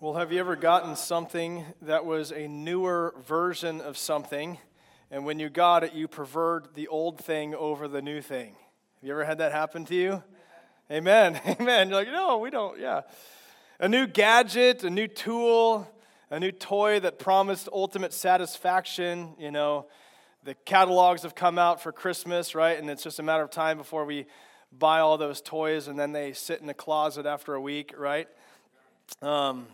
Well, have you ever gotten something that was a newer version of something, and when you got it, you preferred the old thing over the new thing? Have you ever had that happen to you? Amen. Amen. You're like, no, we don't. Yeah. A new gadget, a new tool, a new toy that promised ultimate satisfaction. You know, the catalogs have come out for Christmas, right? And it's just a matter of time before we buy all those toys, and then they sit in the closet after a week, right? Um,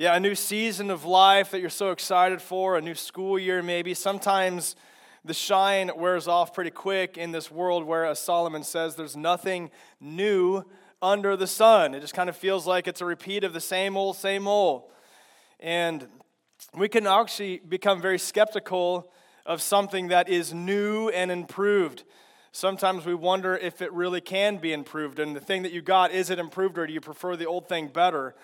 yeah, a new season of life that you're so excited for, a new school year maybe. Sometimes the shine wears off pretty quick in this world where, as Solomon says, there's nothing new under the sun. It just kind of feels like it's a repeat of the same old, same old. And we can actually become very skeptical of something that is new and improved. Sometimes we wonder if it really can be improved. And the thing that you got, is it improved or do you prefer the old thing better?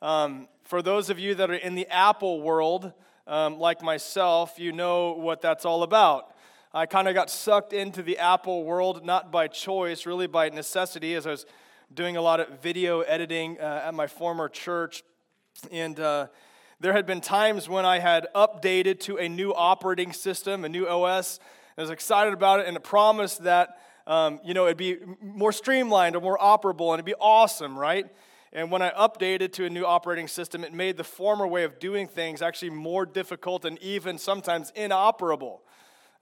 Um, for those of you that are in the Apple world, um, like myself, you know what that's all about. I kind of got sucked into the Apple world, not by choice, really by necessity, as I was doing a lot of video editing uh, at my former church. And uh, there had been times when I had updated to a new operating system, a new OS. I was excited about it, and it promised that um, you know it'd be more streamlined or more operable, and it'd be awesome, right? And when I updated to a new operating system, it made the former way of doing things actually more difficult and even sometimes inoperable.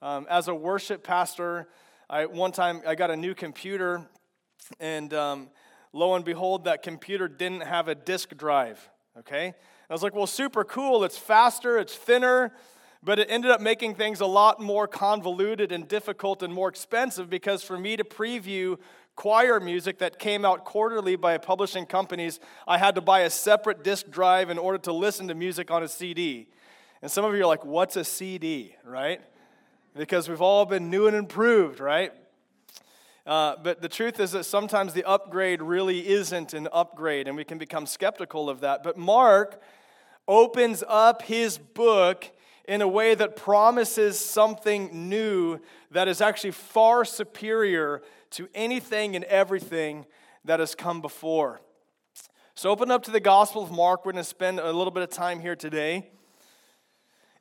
Um, as a worship pastor, I, one time I got a new computer, and um, lo and behold, that computer didn't have a disk drive. Okay? I was like, well, super cool. It's faster, it's thinner, but it ended up making things a lot more convoluted and difficult and more expensive because for me to preview choir music that came out quarterly by publishing companies, I had to buy a separate disk drive in order to listen to music on a CD. And some of you are like, what's a CD, right? Because we've all been new and improved, right? Uh, but the truth is that sometimes the upgrade really isn't an upgrade, and we can become skeptical of that. But Mark opens up his book in a way that promises something new that is actually far superior to anything and everything that has come before. So open up to the Gospel of Mark. We're going to spend a little bit of time here today.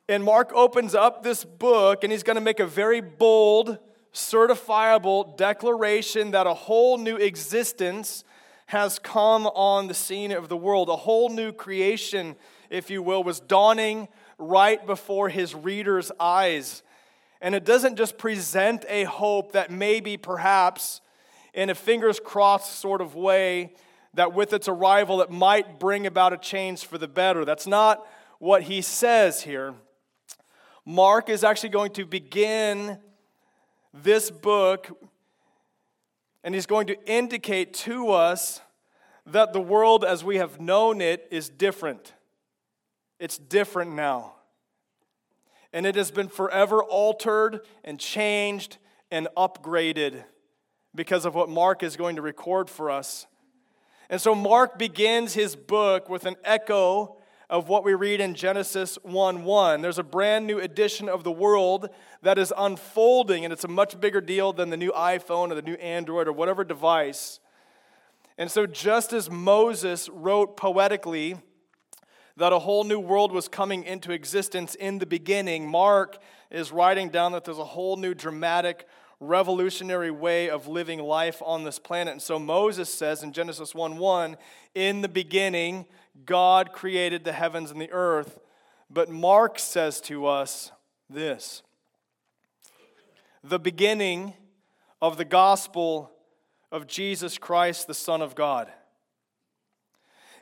And Mark opens up this book and he's going to make a very bold, certifiable declaration that a whole new existence has come on the scene of the world. A whole new creation, if you will, was dawning right before his readers' eyes. And it doesn't just present a hope that maybe, perhaps, in a fingers crossed sort of way, that with its arrival it might bring about a change for the better. That's not what he says here. Mark is actually going to begin this book and he's going to indicate to us that the world as we have known it is different. It's different now and it has been forever altered and changed and upgraded because of what Mark is going to record for us. And so Mark begins his book with an echo of what we read in Genesis 1 1. There's a brand new edition of the world that is unfolding, and it's a much bigger deal than the new iPhone or the new Android or whatever device. And so, just as Moses wrote poetically, that a whole new world was coming into existence in the beginning, Mark is writing down that there's a whole new dramatic, revolutionary way of living life on this planet. And so Moses says in Genesis 1 1, in the beginning, God created the heavens and the earth. But Mark says to us this the beginning of the gospel of Jesus Christ, the Son of God.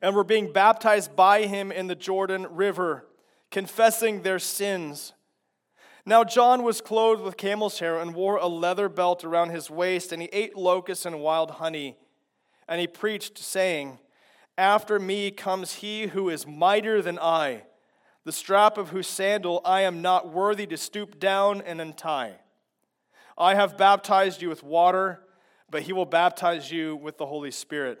and were being baptized by him in the Jordan River, confessing their sins. Now, John was clothed with camel's hair and wore a leather belt around his waist, and he ate locusts and wild honey. And he preached, saying, After me comes he who is mightier than I, the strap of whose sandal I am not worthy to stoop down and untie. I have baptized you with water, but he will baptize you with the Holy Spirit.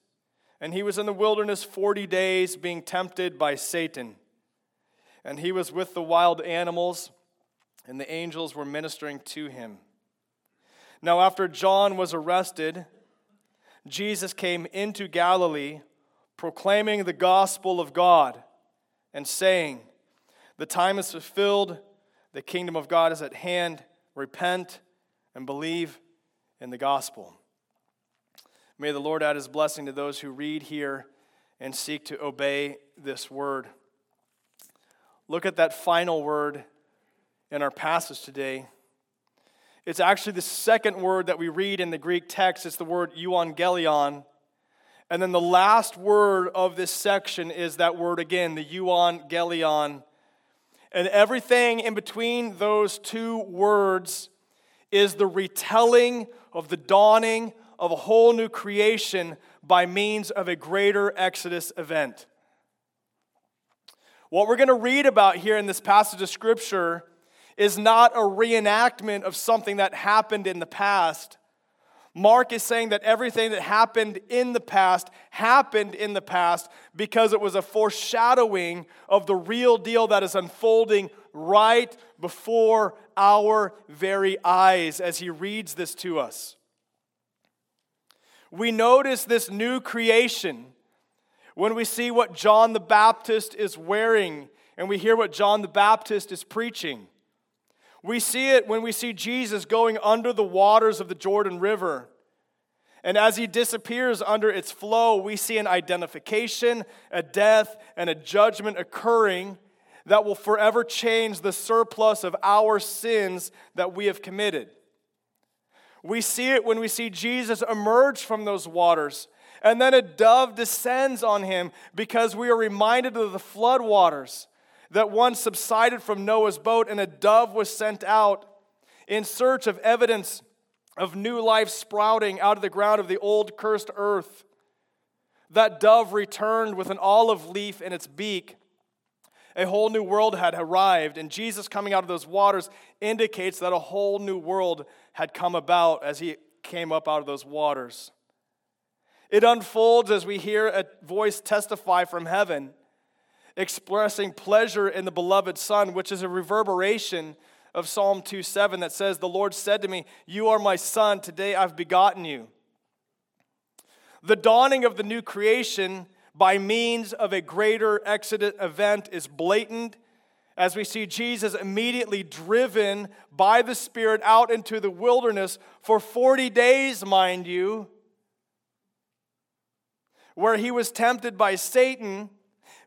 and he was in the wilderness 40 days being tempted by Satan. And he was with the wild animals, and the angels were ministering to him. Now, after John was arrested, Jesus came into Galilee proclaiming the gospel of God and saying, the time is fulfilled. The kingdom of God is at hand. Repent and believe in the gospel. May the Lord add his blessing to those who read here and seek to obey this word. Look at that final word in our passage today. It's actually the second word that we read in the Greek text. It's the word euangelion. And then the last word of this section is that word again, the euangelion and everything in between those two words is the retelling of the dawning of a whole new creation by means of a greater Exodus event. What we're going to read about here in this passage of Scripture is not a reenactment of something that happened in the past, Mark is saying that everything that happened in the past happened in the past because it was a foreshadowing of the real deal that is unfolding right before our very eyes as he reads this to us. We notice this new creation when we see what John the Baptist is wearing and we hear what John the Baptist is preaching. We see it when we see Jesus going under the waters of the Jordan River. And as he disappears under its flow, we see an identification, a death, and a judgment occurring that will forever change the surplus of our sins that we have committed. We see it when we see Jesus emerge from those waters, and then a dove descends on him because we are reminded of the flood waters that once subsided from Noah's boat, and a dove was sent out in search of evidence of new life sprouting out of the ground of the old cursed earth. That dove returned with an olive leaf in its beak. A whole new world had arrived, and Jesus coming out of those waters indicates that a whole new world had come about as he came up out of those waters. It unfolds as we hear a voice testify from heaven expressing pleasure in the beloved Son, which is a reverberation of Psalm 2 7 that says, The Lord said to me, You are my Son, today I've begotten you. The dawning of the new creation by means of a greater Exodus event is blatant as we see Jesus immediately driven by the Spirit out into the wilderness for 40 days, mind you, where he was tempted by Satan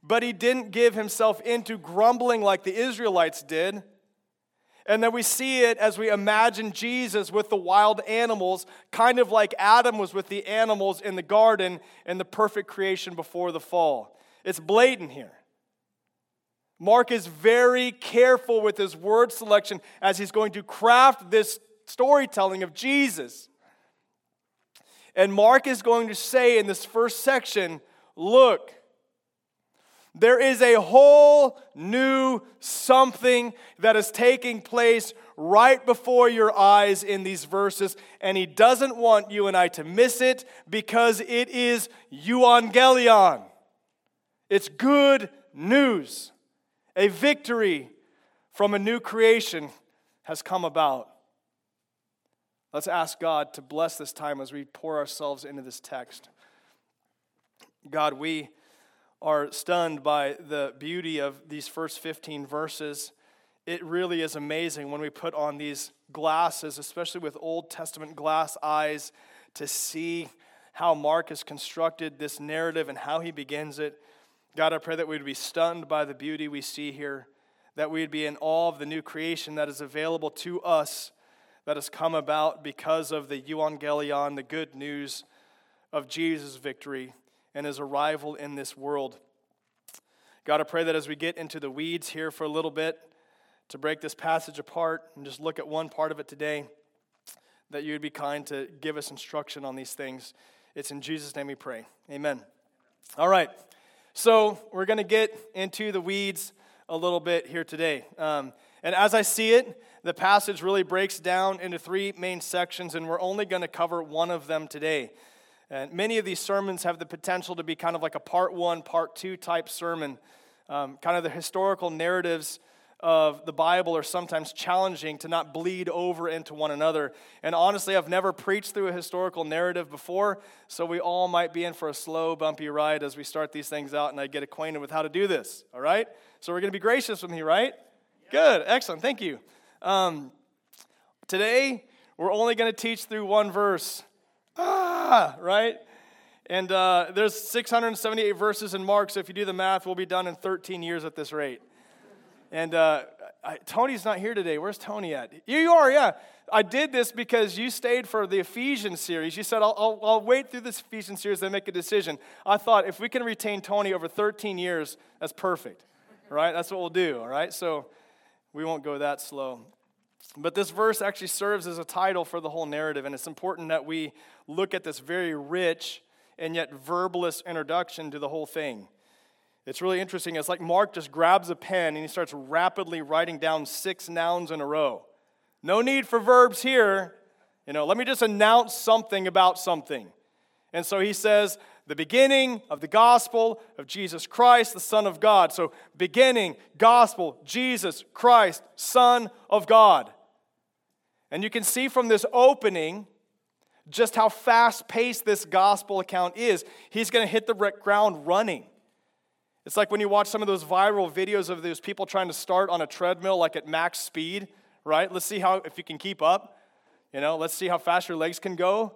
but he didn't give himself into grumbling like the Israelites did. And then we see it as we imagine Jesus with the wild animals, kind of like Adam was with the animals in the garden in the perfect creation before the fall. It's blatant here. Mark is very careful with his word selection as he's going to craft this storytelling of Jesus. And Mark is going to say in this first section look, there is a whole new something that is taking place right before your eyes in these verses, and he doesn't want you and I to miss it because it is euangelion. It's good news. A victory from a new creation has come about. Let's ask God to bless this time as we pour ourselves into this text. God, we are stunned by the beauty of these first 15 verses. It really is amazing when we put on these glasses, especially with Old Testament glass eyes, to see how Mark has constructed this narrative and how he begins it. God, I pray that we'd be stunned by the beauty we see here, that we'd be in awe of the new creation that is available to us, that has come about because of the euangelion, the good news of Jesus' victory and his arrival in this world. God, I pray that as we get into the weeds here for a little bit, to break this passage apart and just look at one part of it today, that you would be kind to give us instruction on these things. It's in Jesus' name we pray. Amen. All right. So we're going to get into the weeds a little bit here today. Um, and as I see it, the passage really breaks down into three main sections, and we're only going to cover one of them today. And many of these sermons have the potential to be kind of like a part one, part two type sermon. Um, kind of the historical narratives of the Bible are sometimes challenging to not bleed over into one another. And honestly, I've never preached through a historical narrative before, so we all might be in for a slow, bumpy ride as we start these things out and I get acquainted with how to do this. All right? So we're going to be gracious with me, right? Good, excellent, thank you. Um, today, we're only going to teach through one verse. Ah, right? And uh, there's 678 verses in Mark, so if you do the math, we'll be done in 13 years at this rate. And uh, I, Tony's not here today. Where's Tony at? Here you are, yeah. I did this because you stayed for the Ephesians series. You said, I'll, I'll, I'll wait through this Ephesians series and make a decision. I thought if we can retain Tony over 13 years, that's perfect, right? That's what we'll do, all right? So we won't go that slow. But this verse actually serves as a title for the whole narrative, and it's important that we look at this very rich and yet verbalist introduction to the whole thing. It's really interesting. It's like Mark just grabs a pen and he starts rapidly writing down six nouns in a row. No need for verbs here. You know, let me just announce something about something. And so he says, the beginning of the gospel of Jesus Christ, the Son of God. So, beginning, gospel, Jesus Christ, Son of God. And you can see from this opening just how fast paced this gospel account is. He's going to hit the ground running. It's like when you watch some of those viral videos of those people trying to start on a treadmill like at max speed, right? Let's see how if you can keep up. You know, let's see how fast your legs can go.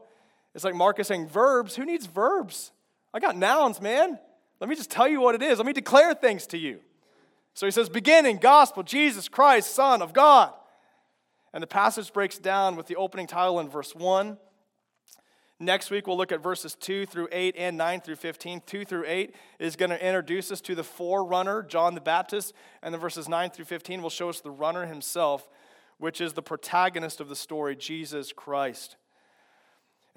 It's like Mark is saying, verbs, who needs verbs? I got nouns, man. Let me just tell you what it is. Let me declare things to you. So he says, beginning, gospel, Jesus Christ, Son of God. And the passage breaks down with the opening title in verse 1 Next week, we'll look at verses 2 through 8 and 9 through 15. 2 through 8 is going to introduce us to the forerunner, John the Baptist. And then verses 9 through 15 will show us the runner himself, which is the protagonist of the story, Jesus Christ.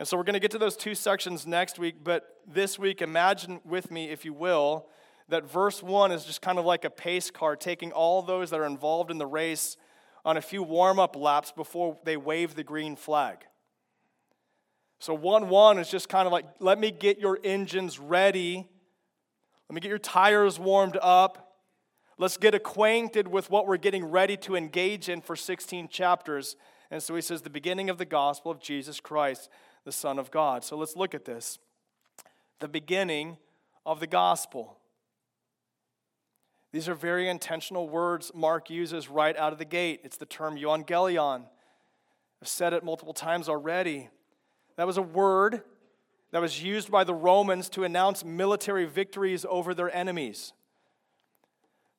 And so we're going to get to those two sections next week. But this week, imagine with me, if you will, that verse 1 is just kind of like a pace car, taking all those that are involved in the race on a few warm up laps before they wave the green flag. So 1 1 is just kind of like, let me get your engines ready. Let me get your tires warmed up. Let's get acquainted with what we're getting ready to engage in for 16 chapters. And so he says, the beginning of the gospel of Jesus Christ, the Son of God. So let's look at this. The beginning of the gospel. These are very intentional words Mark uses right out of the gate. It's the term euangelion. I've said it multiple times already. That was a word that was used by the Romans to announce military victories over their enemies.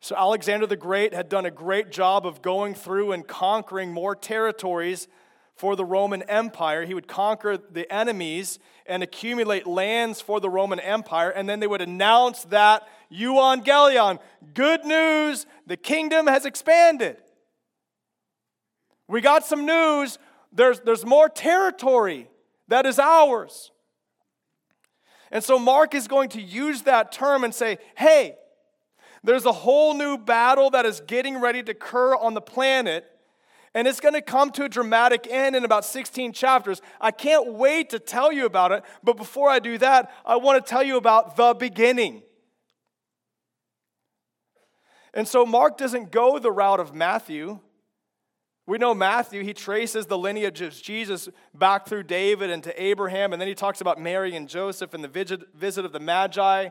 So, Alexander the Great had done a great job of going through and conquering more territories for the Roman Empire. He would conquer the enemies and accumulate lands for the Roman Empire, and then they would announce that euangelion, good news, the kingdom has expanded. We got some news, there's, there's more territory that is ours. And so Mark is going to use that term and say, hey, there's a whole new battle that is getting ready to occur on the planet, and it's going to come to a dramatic end in about 16 chapters. I can't wait to tell you about it, but before I do that, I want to tell you about the beginning. And so Mark doesn't go the route of Matthew. We know Matthew, he traces the lineage of Jesus back through David and to Abraham, and then he talks about Mary and Joseph and the visit of the Magi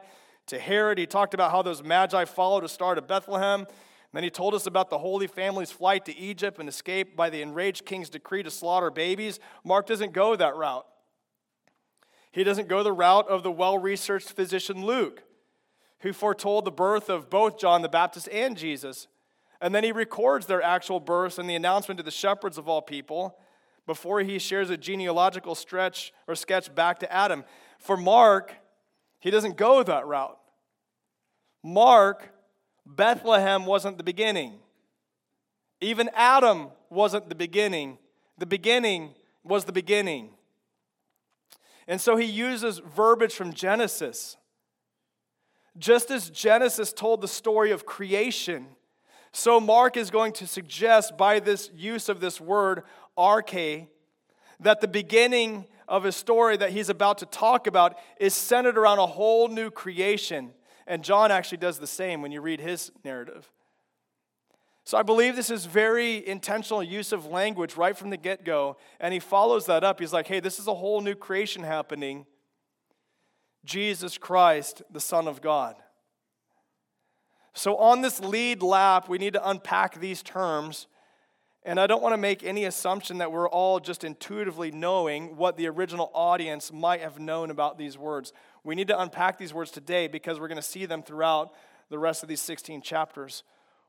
to Herod. He talked about how those Magi followed a star to Bethlehem. Then he told us about the Holy Family's flight to Egypt and escape by the enraged king's decree to slaughter babies. Mark doesn't go that route. He doesn't go the route of the well researched physician Luke, who foretold the birth of both John the Baptist and Jesus And then he records their actual births and the announcement to the shepherds of all people before he shares a genealogical stretch or sketch back to Adam. For Mark, he doesn't go that route. Mark, Bethlehem wasn't the beginning. Even Adam wasn't the beginning. The beginning was the beginning. And so he uses verbiage from Genesis. Just as Genesis told the story of creation, so Mark is going to suggest by this use of this word, arche, that the beginning of a story that he's about to talk about is centered around a whole new creation. And John actually does the same when you read his narrative. So I believe this is very intentional use of language right from the get go. And he follows that up. He's like, hey, this is a whole new creation happening. Jesus Christ, the Son of God. So, on this lead lap, we need to unpack these terms. And I don't want to make any assumption that we're all just intuitively knowing what the original audience might have known about these words. We need to unpack these words today because we're going to see them throughout the rest of these 16 chapters.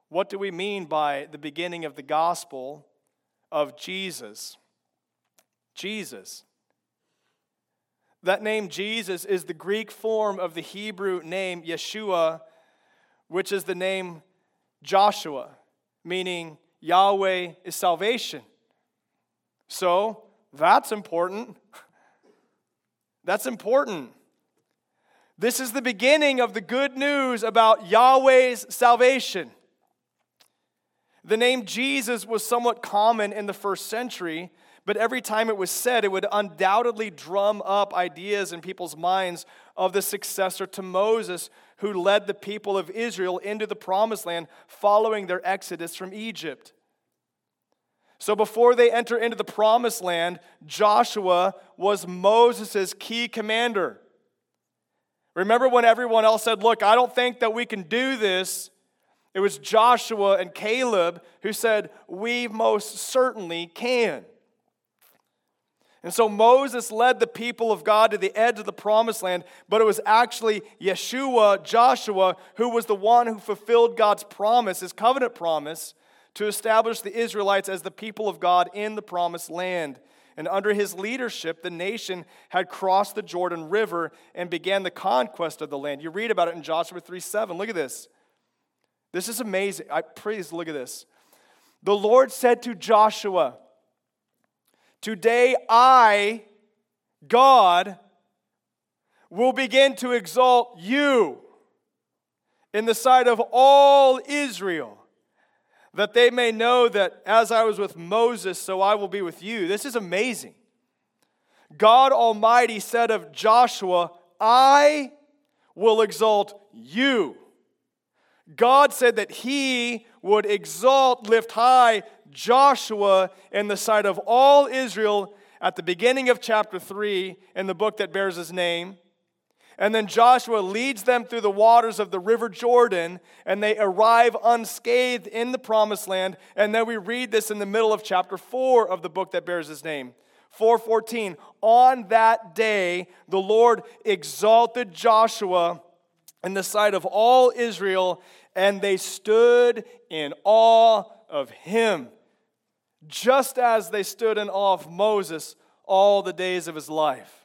What do we mean by the beginning of the gospel of Jesus? Jesus. That name Jesus is the Greek form of the Hebrew name Yeshua, which is the name Joshua, meaning Yahweh is salvation. So that's important. That's important. This is the beginning of the good news about Yahweh's salvation. The name Jesus was somewhat common in the first century, but every time it was said, it would undoubtedly drum up ideas in people's minds of the successor to Moses who led the people of Israel into the promised land following their exodus from Egypt. So before they enter into the promised land, Joshua was Moses' key commander. Remember when everyone else said, Look, I don't think that we can do this? It was Joshua and Caleb who said, We most certainly can. And so Moses led the people of God to the edge of the promised land, but it was actually Yeshua, Joshua, who was the one who fulfilled God's promise, his covenant promise, to establish the Israelites as the people of God in the promised land. And under his leadership, the nation had crossed the Jordan River and began the conquest of the land. You read about it in Joshua 3 7. Look at this. This is amazing. I please look at this. The Lord said to Joshua, Today I, God, will begin to exalt you in the sight of all Israel, that they may know that as I was with Moses, so I will be with you. This is amazing. God Almighty said of Joshua, I will exalt you God said that he would exalt, lift high Joshua in the sight of all Israel at the beginning of chapter 3 in the book that bears his name. And then Joshua leads them through the waters of the river Jordan, and they arrive unscathed in the promised land. And then we read this in the middle of chapter 4 of the book that bears his name. 414 On that day, the Lord exalted Joshua in the sight of all Israel, and they stood in awe of him, just as they stood in awe of Moses all the days of his life.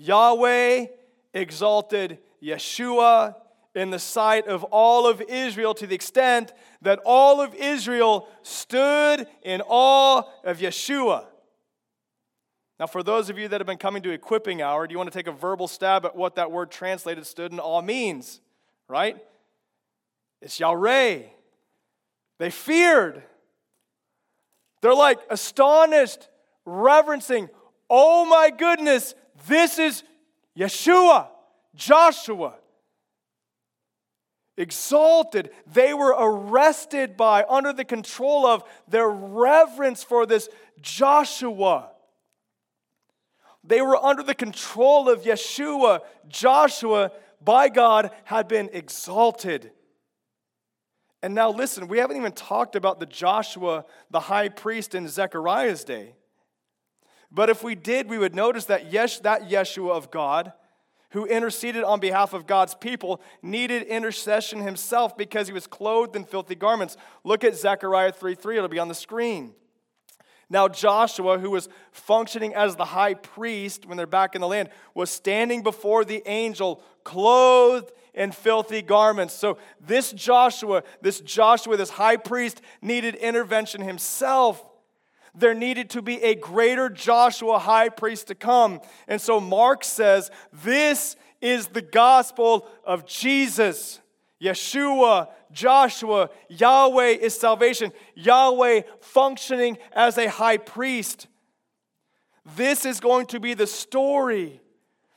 Yahweh exalted Yeshua in the sight of all of Israel to the extent that all of Israel stood in awe of Yeshua. Now, for those of you that have been coming to equipping hour, do you want to take a verbal stab at what that word translated stood in awe means? Right? It's Yahweh. They feared. They're like astonished, reverencing, oh my goodness, this is Yeshua, Joshua. Exalted. They were arrested by, under the control of their reverence for this Joshua. They were under the control of Yeshua. Joshua, by God, had been exalted. And now, listen, we haven't even talked about the Joshua, the high priest in Zechariah's day. But if we did, we would notice that, yes, that Yeshua of God, who interceded on behalf of God's people, needed intercession himself because he was clothed in filthy garments. Look at Zechariah 3 3, it'll be on the screen. Now, Joshua, who was functioning as the high priest when they're back in the land, was standing before the angel, clothed in filthy garments. So, this Joshua, this Joshua, this high priest, needed intervention himself. There needed to be a greater Joshua high priest to come. And so, Mark says, This is the gospel of Jesus. Yeshua, Joshua, Yahweh is salvation. Yahweh functioning as a high priest. This is going to be the story,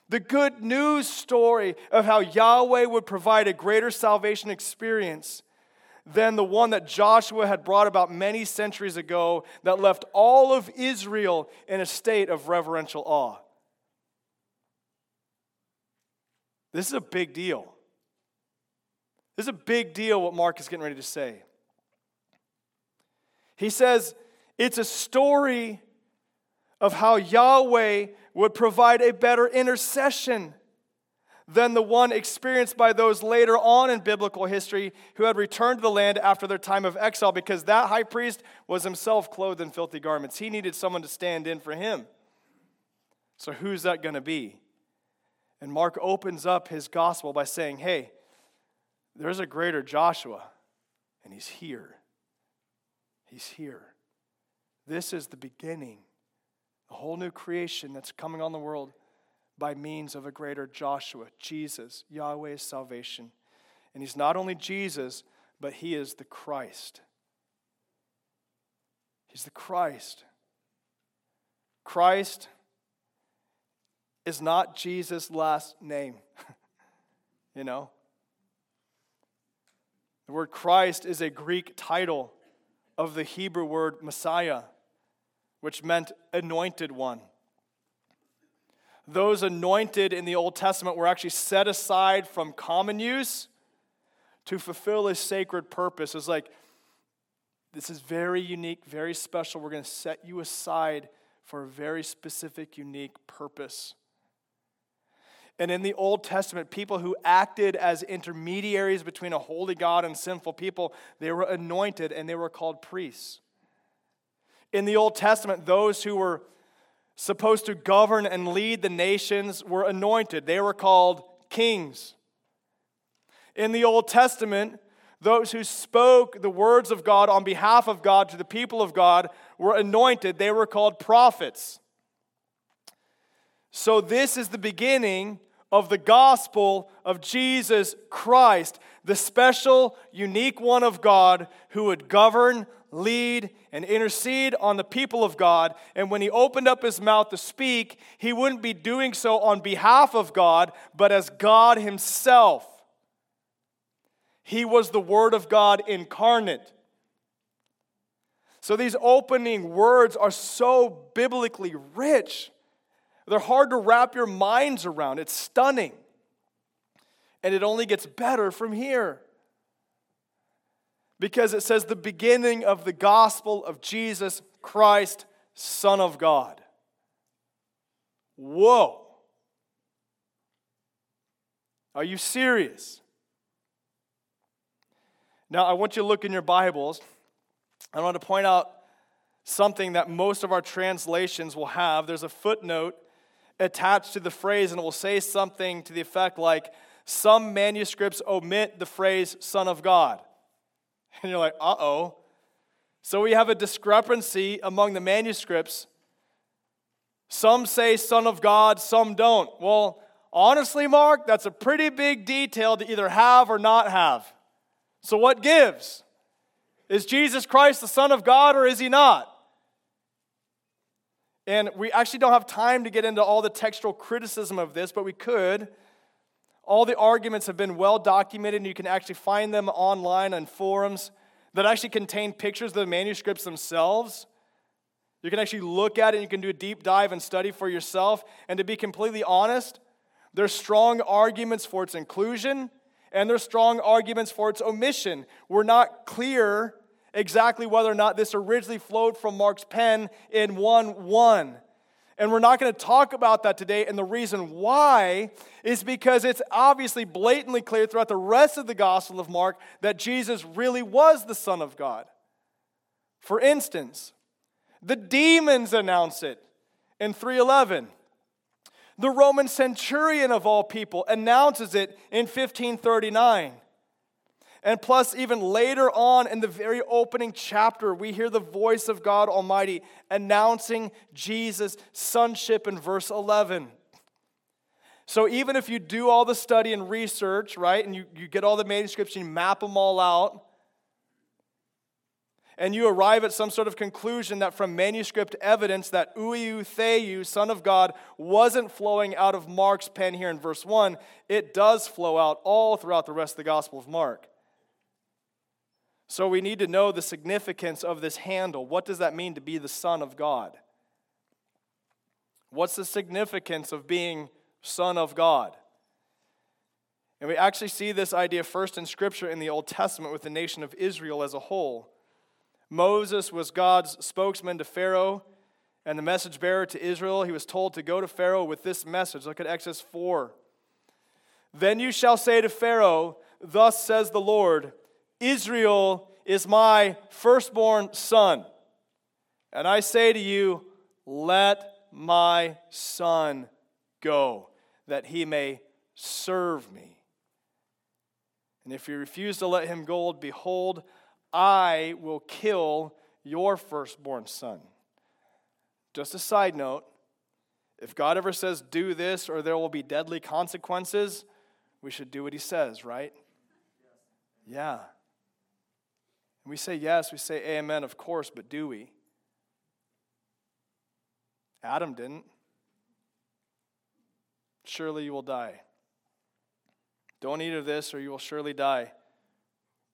the good news story of how Yahweh would provide a greater salvation experience than the one that Joshua had brought about many centuries ago that left all of Israel in a state of reverential awe. This is a big deal. This is a big deal what Mark is getting ready to say. He says it's a story of how Yahweh would provide a better intercession than the one experienced by those later on in biblical history who had returned to the land after their time of exile because that high priest was himself clothed in filthy garments. He needed someone to stand in for him. So, who's that going to be? And Mark opens up his gospel by saying, Hey, there's a greater Joshua, and he's here. He's here. This is the beginning, a whole new creation that's coming on the world by means of a greater Joshua, Jesus, Yahweh's salvation. And he's not only Jesus, but he is the Christ. He's the Christ. Christ is not Jesus' last name. you know? The word Christ is a Greek title of the Hebrew word Messiah, which meant anointed one. Those anointed in the Old Testament were actually set aside from common use to fulfill a sacred purpose. It's like, this is very unique, very special. We're going to set you aside for a very specific, unique purpose. And in the Old Testament, people who acted as intermediaries between a holy God and sinful people, they were anointed and they were called priests. In the Old Testament, those who were supposed to govern and lead the nations were anointed. They were called kings. In the Old Testament, those who spoke the words of God on behalf of God to the people of God were anointed. They were called prophets. So, this is the beginning of the gospel of Jesus Christ, the special, unique one of God who would govern, lead, and intercede on the people of God. And when he opened up his mouth to speak, he wouldn't be doing so on behalf of God, but as God himself. He was the Word of God incarnate. So these opening words are so biblically rich. They're hard to wrap your minds around. It's stunning. And it only gets better from here. Because it says the beginning of the gospel of Jesus Christ, Son of God. Whoa. Are you serious? Now, I want you to look in your Bibles. I want to point out something that most of our translations will have. There's a footnote attached to the phrase, and it will say something to the effect like, Some manuscripts omit the phrase Son of God. And you're like, uh oh. So we have a discrepancy among the manuscripts. Some say Son of God, some don't. Well, honestly, Mark, that's a pretty big detail to either have or not have. So what gives? Is Jesus Christ the Son of God or is he not? And we actually don't have time to get into all the textual criticism of this, but we could. All the arguments have been well documented, and you can actually find them online on forums that actually contain pictures of the manuscripts themselves. You can actually look at it and you can do a deep dive and study for yourself. And to be completely honest, there's strong arguments for its inclusion and there's strong arguments for its omission. We're not clear exactly whether or not this originally flowed from Mark's pen in 1 1. And we're not going to talk about that today. And the reason why is because it's obviously blatantly clear throughout the rest of the Gospel of Mark that Jesus really was the Son of God. For instance, the demons announce it in 311. The Roman centurion of all people announces it in 1539. And plus, even later on in the very opening chapter, we hear the voice of God Almighty announcing Jesus' sonship in verse 11. So, even if you do all the study and research, right, and you, you get all the manuscripts and you map them all out, and you arrive at some sort of conclusion that from manuscript evidence that Huiou Theou, Son of God, wasn't flowing out of Mark's pen here in verse 1, it does flow out all throughout the rest of the Gospel of Mark. So we need to know the significance of this handle. What does that mean to be the Son of God? What's the significance of being Son of God? And we actually see this idea first in Scripture in the Old Testament with the nation of Israel as a whole. Moses was God's spokesman to Pharaoh and the message bearer to Israel. He was told to go to Pharaoh with this message. Look at Exodus 4. Then you shall say to Pharaoh, Thus says the Lord, Israel is my firstborn son. And I say to you, let my son go, that he may serve me. And if you refuse to let him go, behold, I will kill your firstborn son. Just a side note if God ever says, do this or there will be deadly consequences, we should do what he says, right? Yeah. And we say yes, we say amen, of course, but do we? Adam didn't. Surely you will die. Don't eat of this, or you will surely die.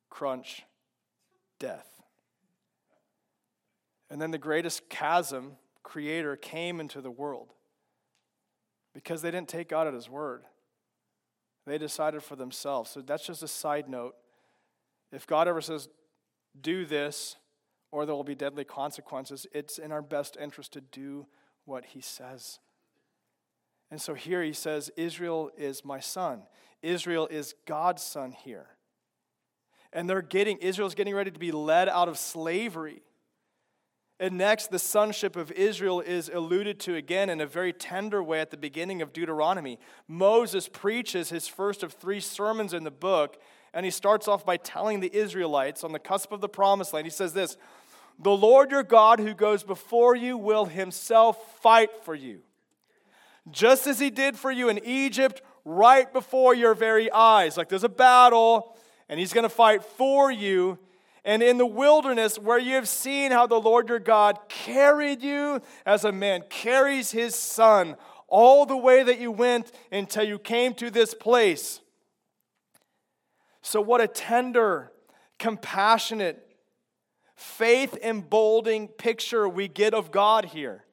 Crunch, death. And then the greatest chasm, creator, came into the world because they didn't take God at his word. They decided for themselves. So that's just a side note. If God ever says, do this or there will be deadly consequences. It's in our best interest to do what he says. And so here he says, Israel is my son. Israel is God's son here. And they're getting, Israel's getting ready to be led out of slavery. And next, the sonship of Israel is alluded to again in a very tender way at the beginning of Deuteronomy. Moses preaches his first of three sermons in the book and he starts off by telling the Israelites on the cusp of the promised land, he says this The Lord your God who goes before you will himself fight for you, just as he did for you in Egypt, right before your very eyes. Like there's a battle, and he's going to fight for you. And in the wilderness, where you have seen how the Lord your God carried you as a man carries his son all the way that you went until you came to this place. So, what a tender, compassionate, faith emboldening picture we get of God here.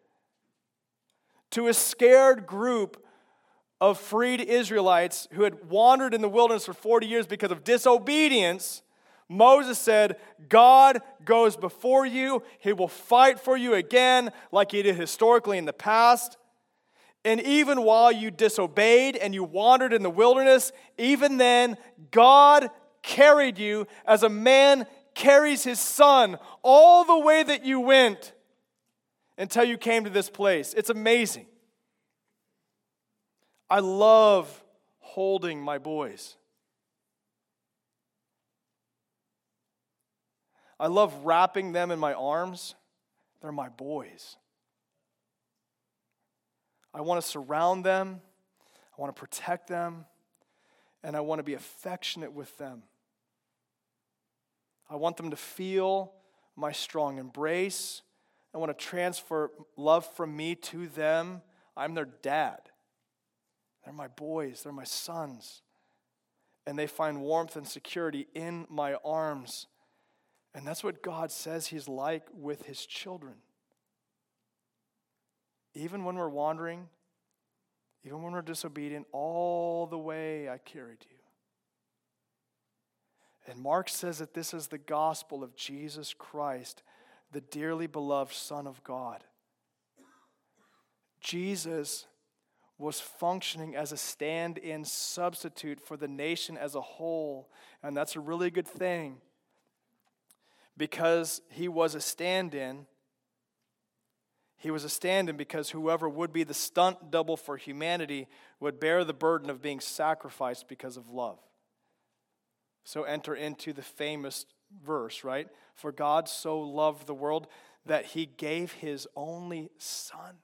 To a scared group of freed Israelites who had wandered in the wilderness for 40 years because of disobedience, Moses said, God goes before you. He will fight for you again, like he did historically in the past. And even while you disobeyed and you wandered in the wilderness, even then, God carried you as a man carries his son all the way that you went until you came to this place. It's amazing. I love holding my boys. I love wrapping them in my arms. They're my boys. I want to surround them, I want to protect them, and I want to be affectionate with them. I want them to feel my strong embrace. I want to transfer love from me to them. I'm their dad. They're my boys, they're my sons. And they find warmth and security in my arms. And that's what God says He's like with His children. Even when we're wandering, even when we're disobedient, all the way I carried you. And Mark says that this is the gospel of Jesus Christ, the dearly beloved Son of God. Jesus was functioning as a stand in substitute for the nation as a whole. And that's a really good thing because he was a stand in. He was a stand in because whoever would be the stunt double for humanity would bear the burden of being sacrificed because of love. So enter into the famous verse, right? For God so loved the world that he gave his only son.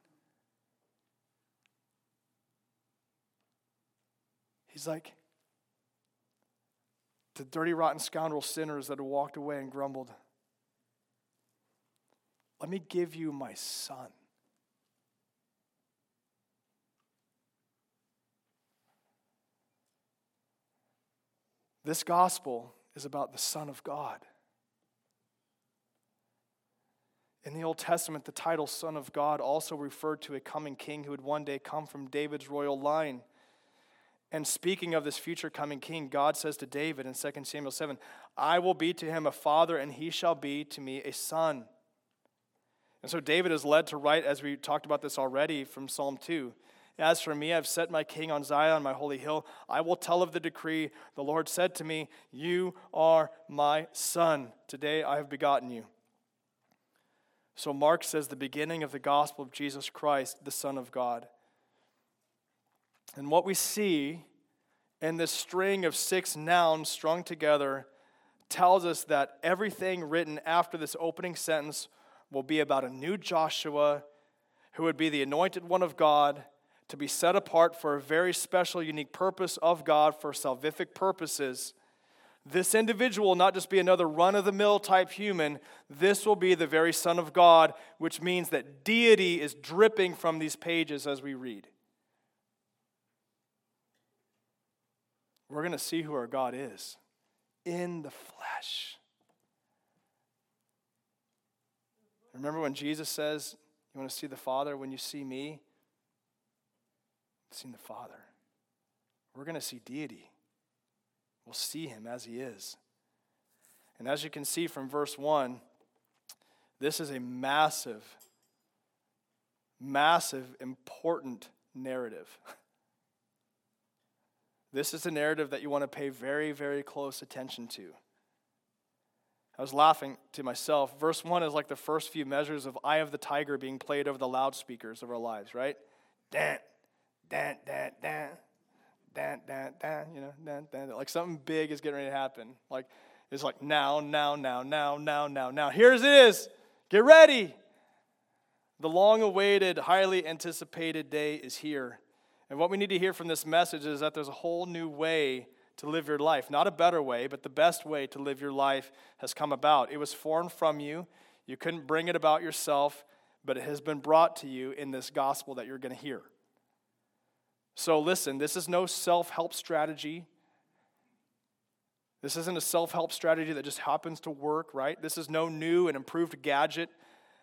He's like, the dirty, rotten scoundrel sinners that had walked away and grumbled, Let me give you my son. This gospel is about the Son of God. In the Old Testament, the title Son of God also referred to a coming king who would one day come from David's royal line. And speaking of this future coming king, God says to David in 2 Samuel 7, I will be to him a father, and he shall be to me a son. And so David is led to write, as we talked about this already from Psalm 2. As for me, I've set my king on Zion, my holy hill. I will tell of the decree. The Lord said to me, You are my son. Today I have begotten you. So Mark says the beginning of the gospel of Jesus Christ, the Son of God. And what we see in this string of six nouns strung together tells us that everything written after this opening sentence will be about a new Joshua who would be the anointed one of God to be set apart for a very special, unique purpose of God for salvific purposes. This individual will not just be another run of the mill type human, this will be the very Son of God, which means that deity is dripping from these pages as we read. we're going to see who our God is in the flesh. Remember when Jesus says, You want to see the Father when you see me? Seen the Father. We're going to see deity. We'll see him as he is. And as you can see from verse 1, this is a massive, massive, important narrative. This is a narrative that you want to pay very, very close attention to. I was laughing to myself. Verse 1 is like the first few measures of Eye of the Tiger being played over the loudspeakers of our lives, right? Dan, dan, dan, dan, dan, dan, dan, you know, dan, dan, like something big is getting ready to happen. Like, it's like now, now, now, now, now, now, now. Here's it is. Get ready. The long awaited, highly anticipated day is here. And what we need to hear from this message is that there's a whole new way to live your life. Not a better way, but the best way to live your life has come about. It was formed from you. You couldn't bring it about yourself, but it has been brought to you in this gospel that you're going to hear. So listen, this is no self help strategy. This isn't a self help strategy that just happens to work, right? This is no new and improved gadget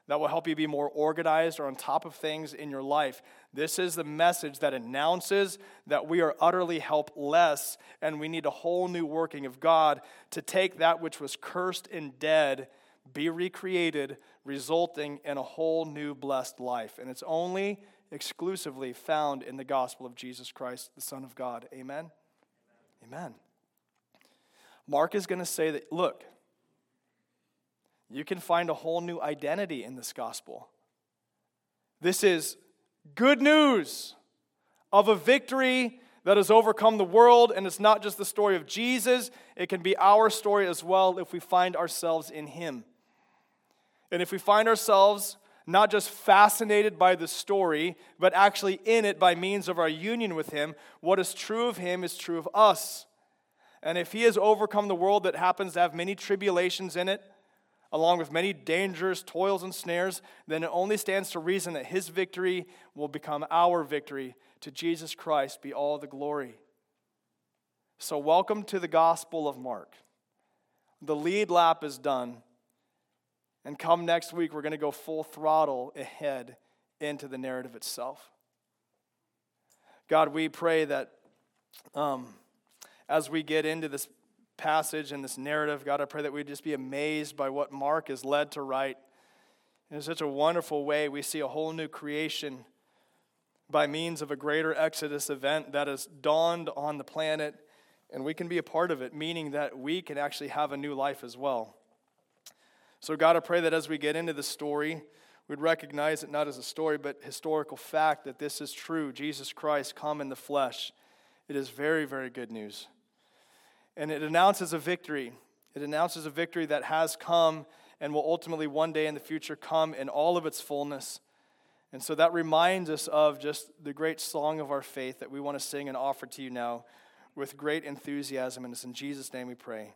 that will help you be more organized or on top of things in your life. This is the message that announces that we are utterly helpless and we need a whole new working of God to take that which was cursed and dead, be recreated, resulting in a whole new blessed life. And it's only exclusively found in the gospel of Jesus Christ, the Son of God. Amen? Amen. Mark is going to say that, look, you can find a whole new identity in this gospel. This is good news of a victory that has overcome the world, and it's not just the story of Jesus, it can be our story as well if we find ourselves in Him. And if we find ourselves not just fascinated by the story, but actually in it by means of our union with Him, what is true of Him is true of us. And if He has overcome the world that happens to have many tribulations in it, along with many dangers, toils, and snares, then it only stands to reason that his victory will become our victory. To Jesus Christ be all the glory. So, welcome to the Gospel of Mark. The lead lap is done. And come next week, we're going to go full throttle ahead into the narrative itself. God, we pray that um, as we get into this passage and this narrative. God, I pray that we'd just be amazed by what Mark is led to write. In such a wonderful way, we see a whole new creation by means of a greater Exodus event that has dawned on the planet, and we can be a part of it, meaning that we can actually have a new life as well. So, God, I pray that as we get into the story, we'd recognize it not as a story, but historical fact that this is true. Jesus Christ come in the flesh. It is very, very good news. And it announces a victory. It announces a victory that has come and will ultimately one day in the future come in all of its fullness. And so that reminds us of just the great song of our faith that we want to sing and offer to you now with great enthusiasm. And it's in Jesus' name we pray.